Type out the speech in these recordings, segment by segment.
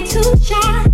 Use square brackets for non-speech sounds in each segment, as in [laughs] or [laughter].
notice me.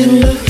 to look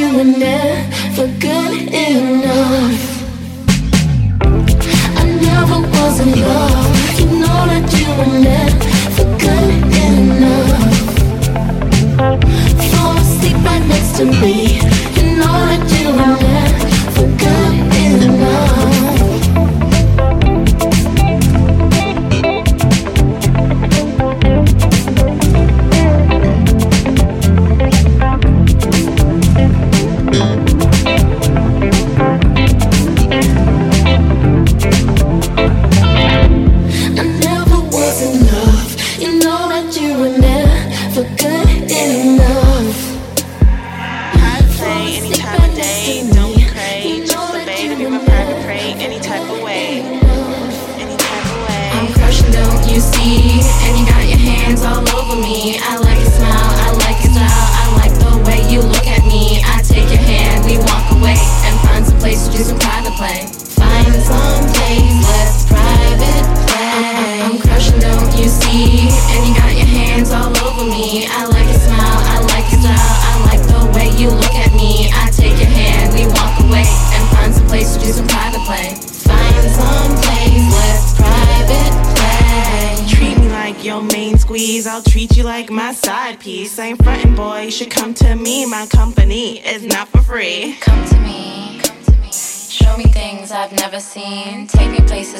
you were never good enough. I never was. You know that you were never good enough. Fall asleep right next to me. You know that you were never good enough.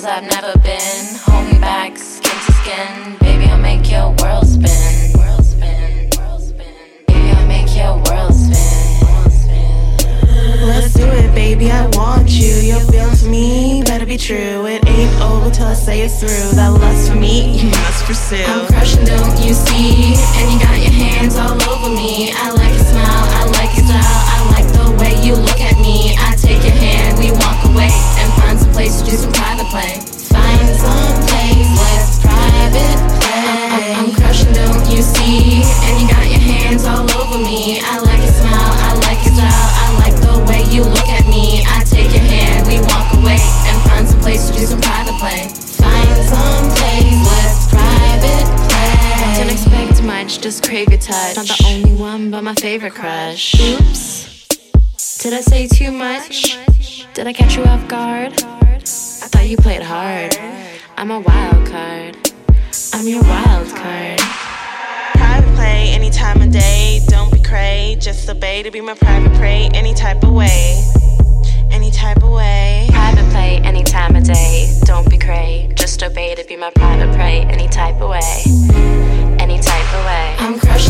Cause I've never been hold me back, skin to skin. Baby, I'll make your world spin. Baby, I make your world spin. Let's do it, baby. I want you. Your feelings for me better be true. It ain't over till I say it's through. That lust for me, you must pursue. I'm crushing, don't you see? And you got your hands all over me. I touch. Not the only one, but my favorite crush. Oops. Did I say too much? Did I catch you off guard? I thought you played hard. I'm a wild card. I'm your wild card. Private play any time of day. Don't be cray. Just obey to be my private prey any type of way. Any type of way. Private play any time of day. Don't be cray. Just obey to be my private prey any type of way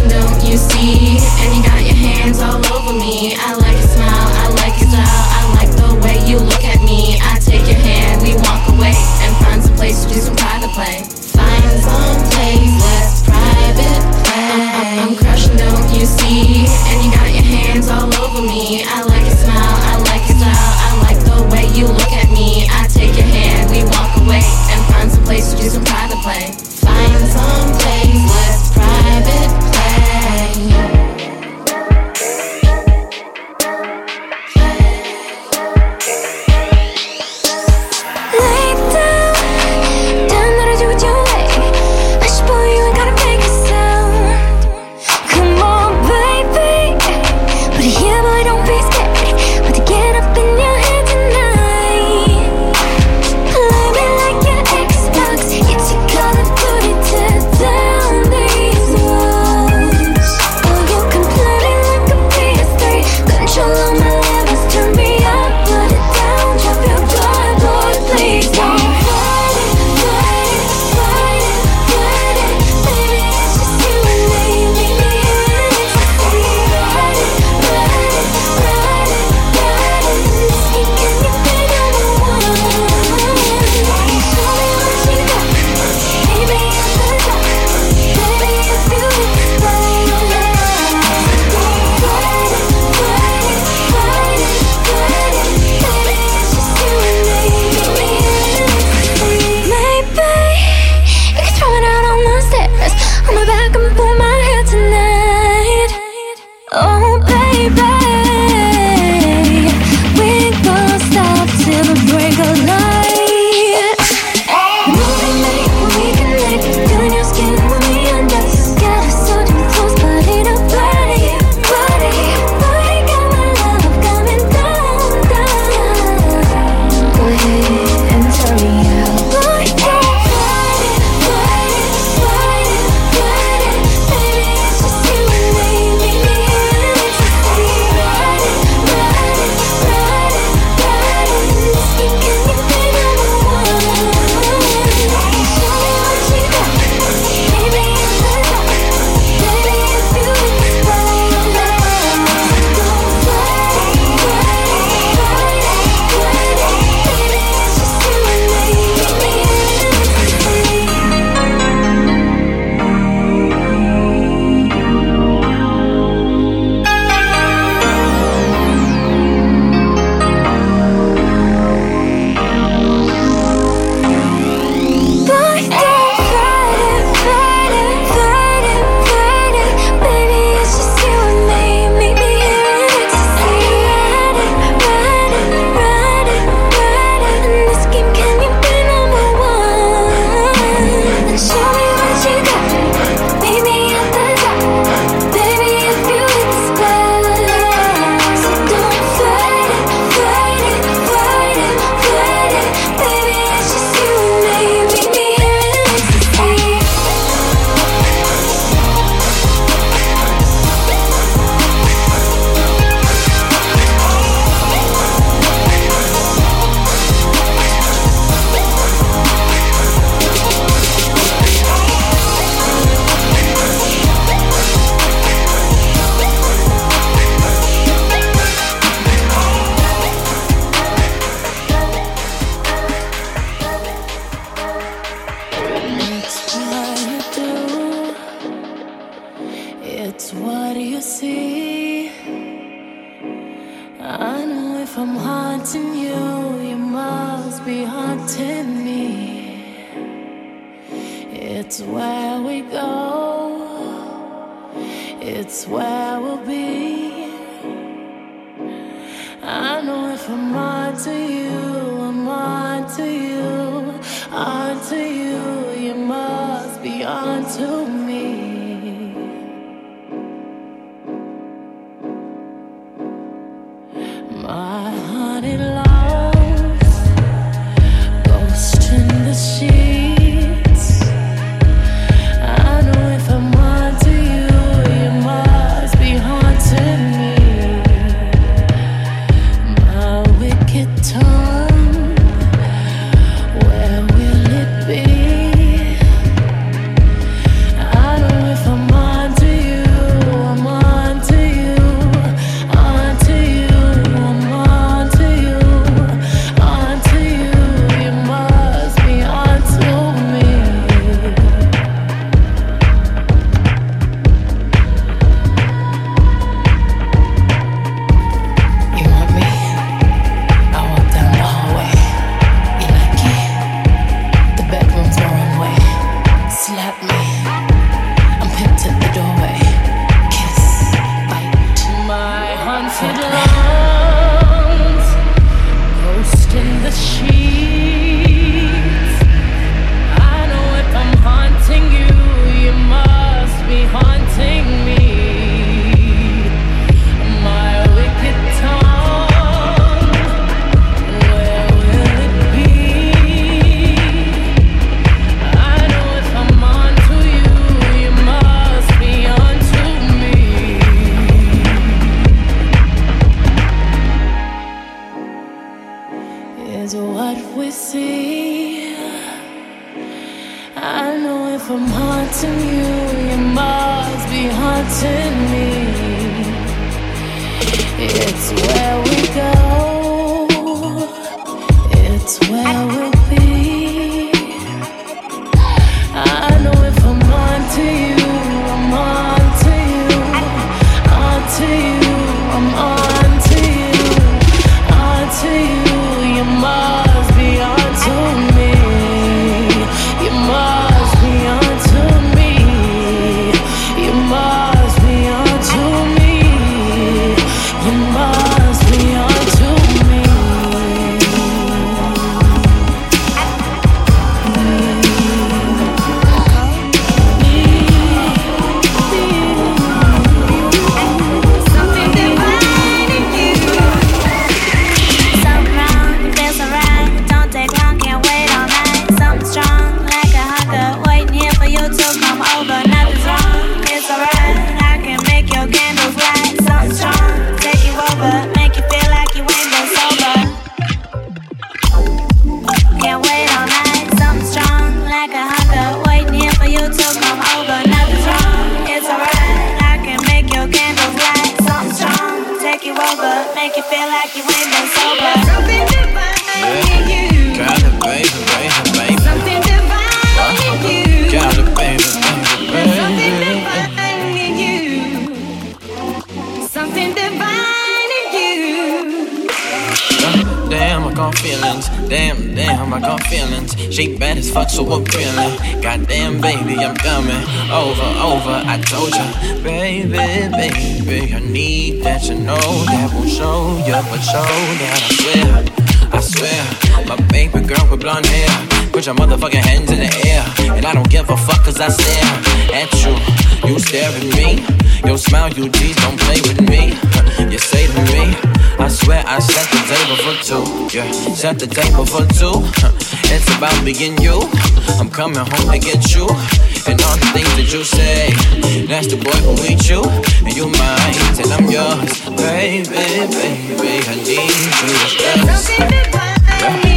don't you see? And you got your hands all over me. I like your smile, I like your style, I like the way you look at me. I take your hand, we walk away and find some place to do some private play. Find some place let's private play. I'm, I'm, I'm crushing, don't you see? And you got your hands all over me. I like your smile, I like your style, I like the way you look at me. I take your hand, we walk away and find some place to do some private play. Find some place. I'm haunting you, you must be haunting me. It's where we go. At the table for two. [laughs] It's about me and you. I'm coming home to get you. And all the things that you say. That's the boy who eat you. And you mine, and I'm yours. Baby, baby, I need you to stay.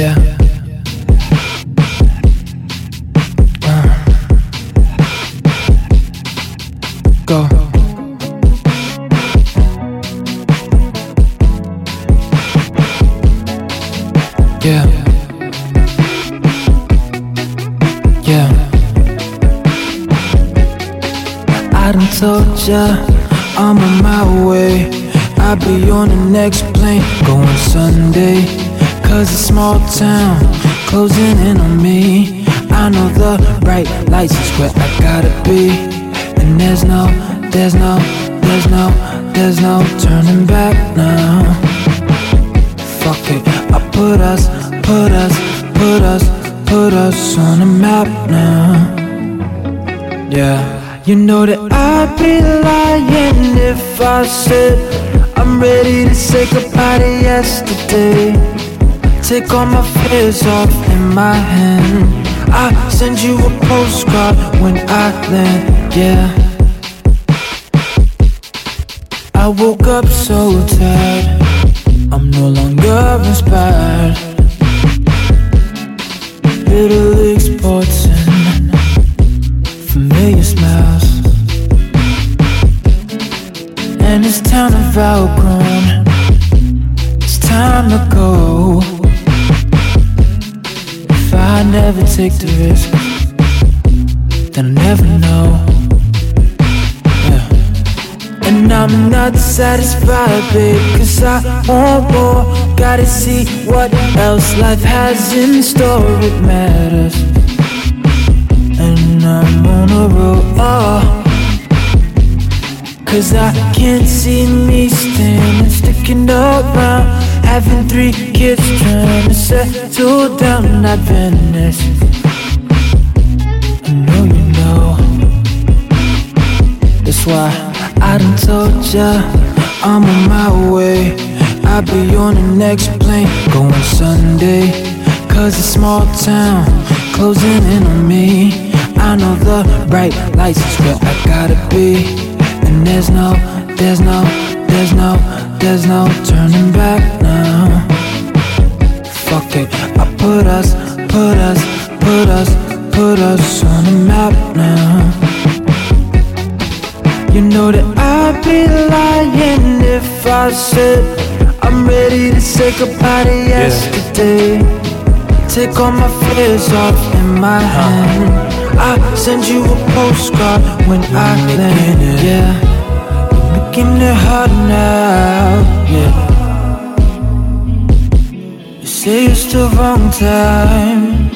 Yeah. Uh. Go. Yeah. Yeah. I done told ya I'm on my way. I'll be on the next plane, going Sunday. Cause it's small town closing in on me. I know the bright lights is where I gotta be. And there's no, there's no, there's no, there's no turning back now. Fuck it, I put us, put us, put us, put us on the map now. Yeah. You know that I'd be lying if I said I'm ready to say goodbye to yesterday. Take all my fears off in my hand. I send you a postcard when I land, yeah. I woke up so tired, I'm no longer inspired. Little league sports and familiar smiles. And it's time to outgrown. It's time to go. I never take the risk, then I'll never know. Yeah. And I'm not satisfied, babe, cause I want more. Gotta see what else life has in store, it matters. And I'm on a roll, oh. Cause I can't see me staying and sticking around Having three kids trying to settle down Not Venice I know you know. That's why I done told ya I'm on my way. I'll be on the next plane Going Sunday. Cause it's small town Closing in on me. I know the bright lights is where I gotta be. And there's no, there's no, there's no, there's no turning back now. Fuck it, I put us, put us, put us, put us on the map now. You know that I'd be lying if I said I'm ready to say goodbye to yesterday. Take all my fears off in my hand. I send you a postcard when I land. It. Yeah, it hard now. Yeah, you say it's the wrong time.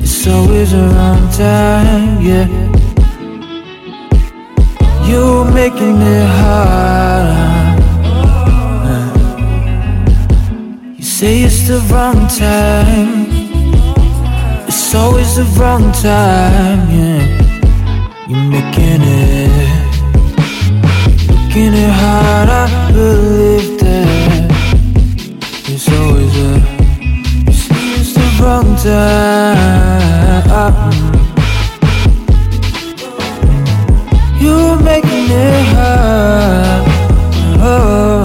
It's always the wrong time. Yeah, you're making it hard. You say it's the wrong time. It's always the wrong time, yeah. You're making it, making it hard. I believe that it's always a, it's, it's the wrong time. You're making it hard. Oh.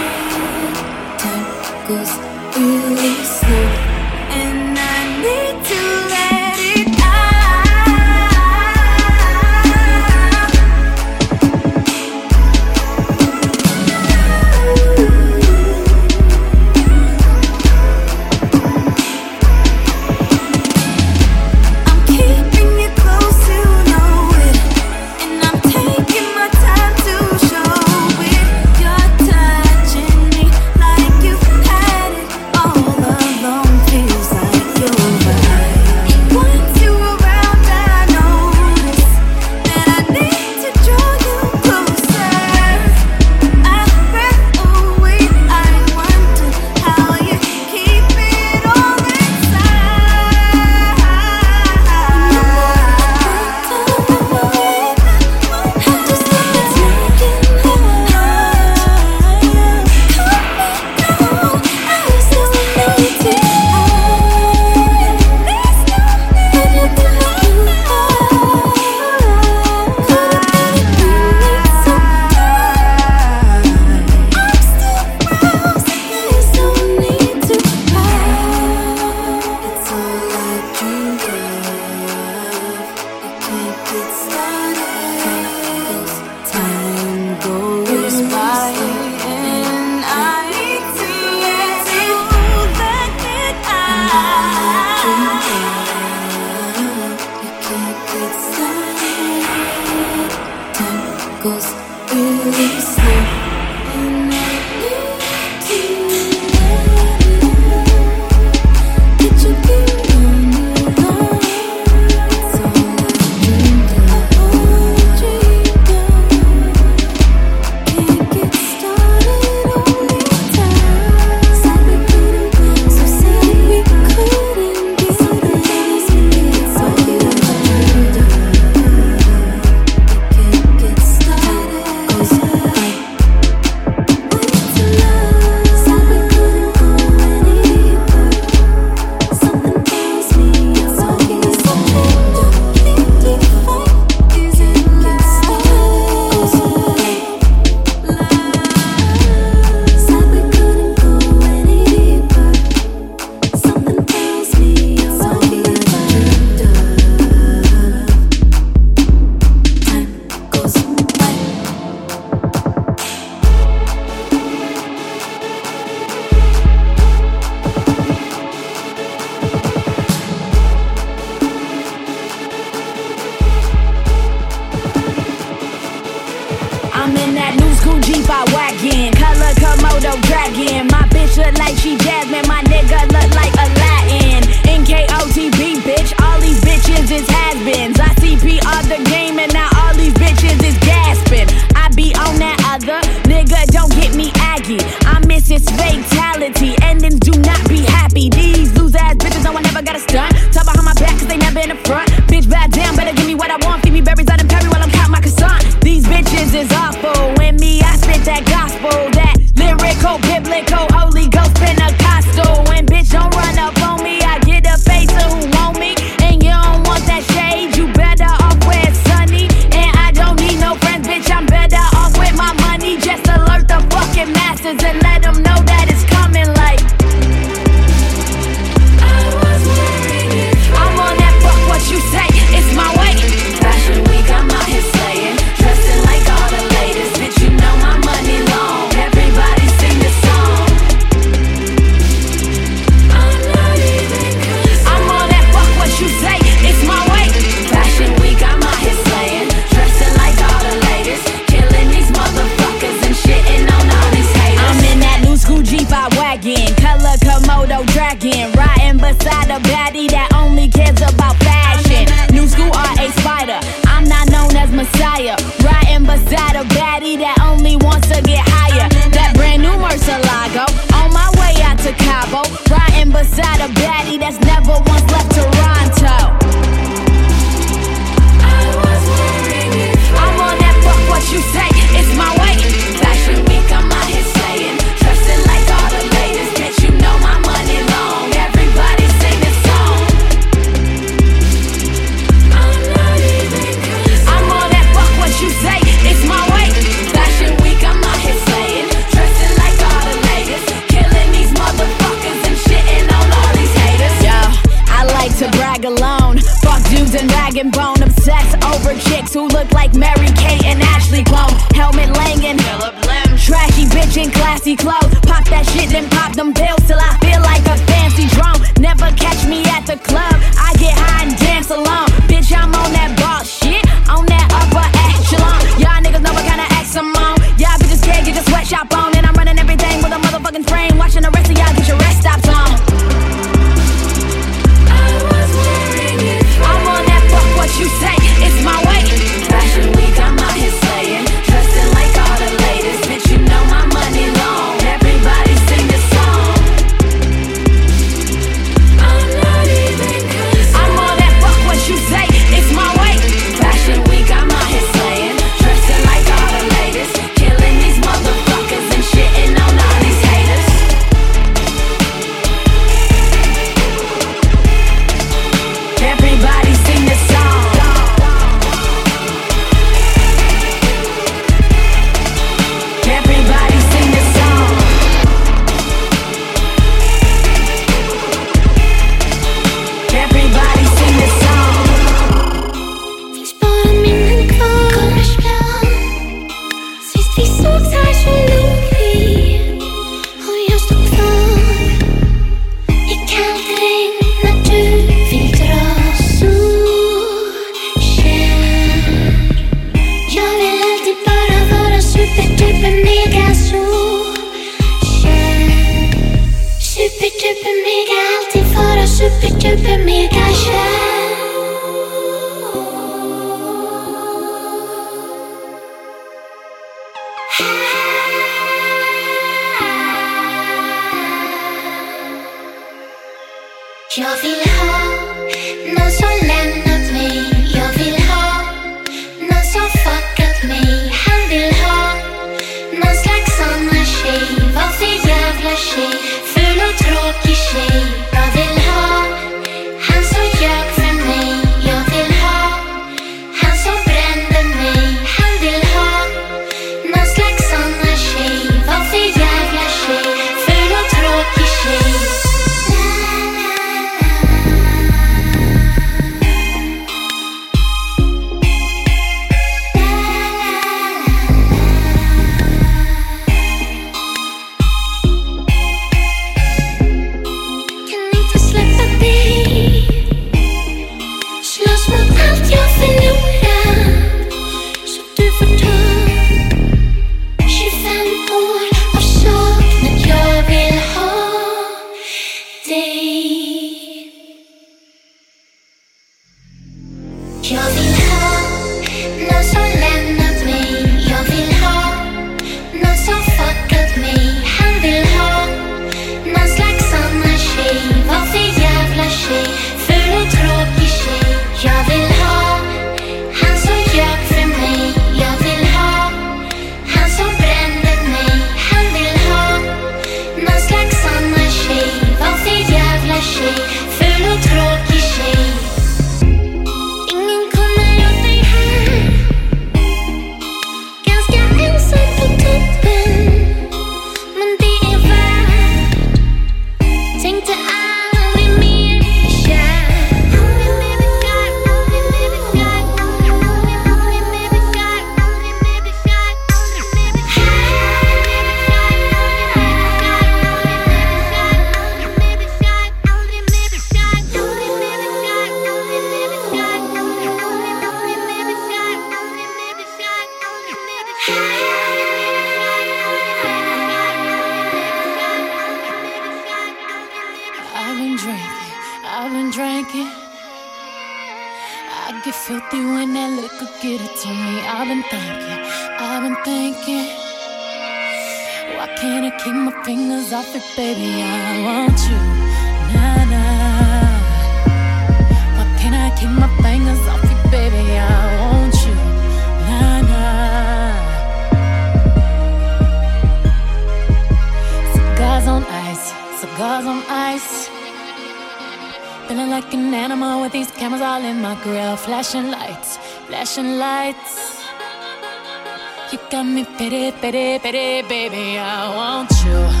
Pity, pity, baby. I want you.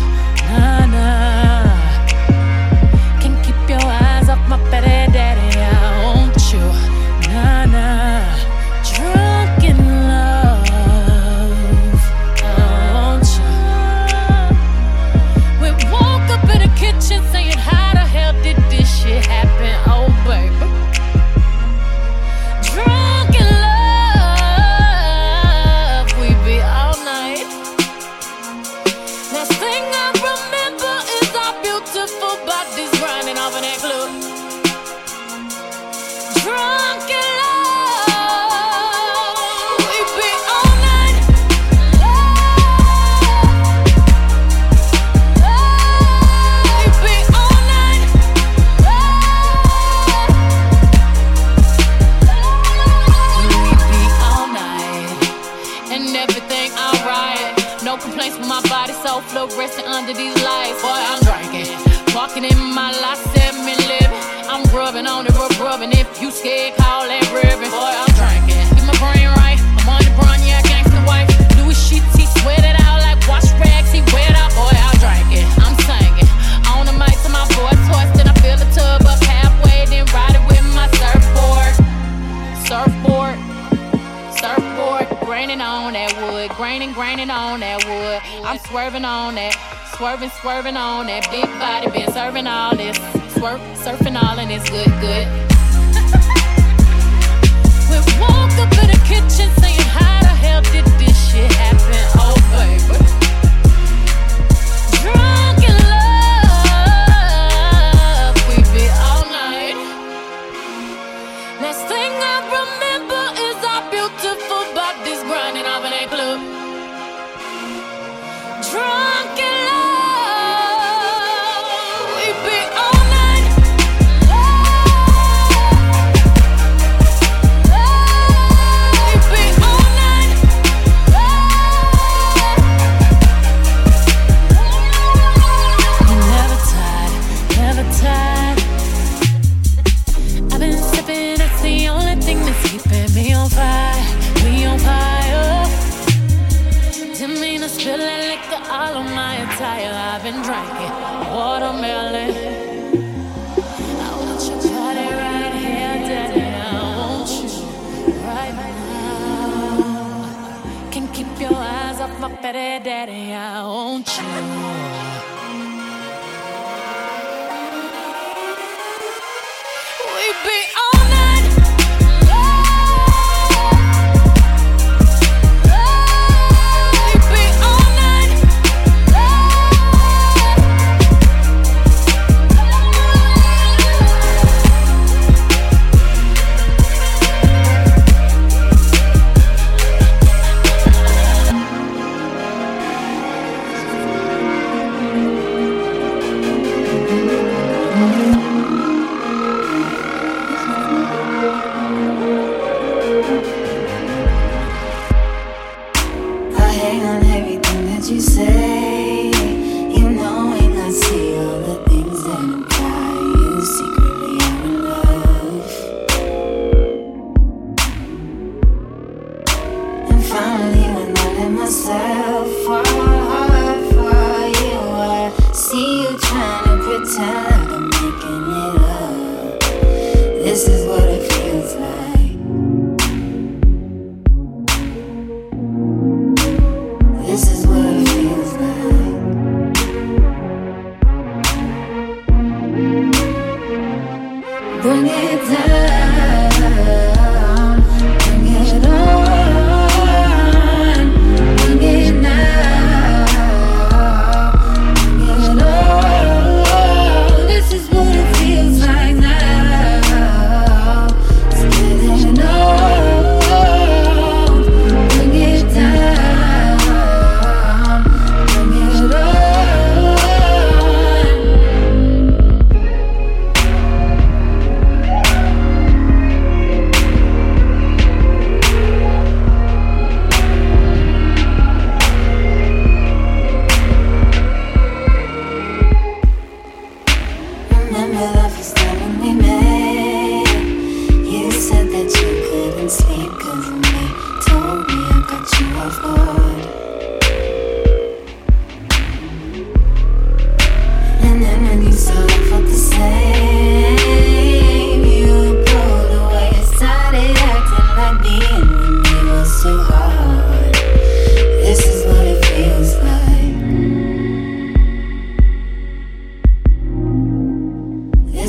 swerving, swerving on that big body, been serving all this. Swerve, surfing all in this good, good.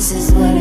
this is what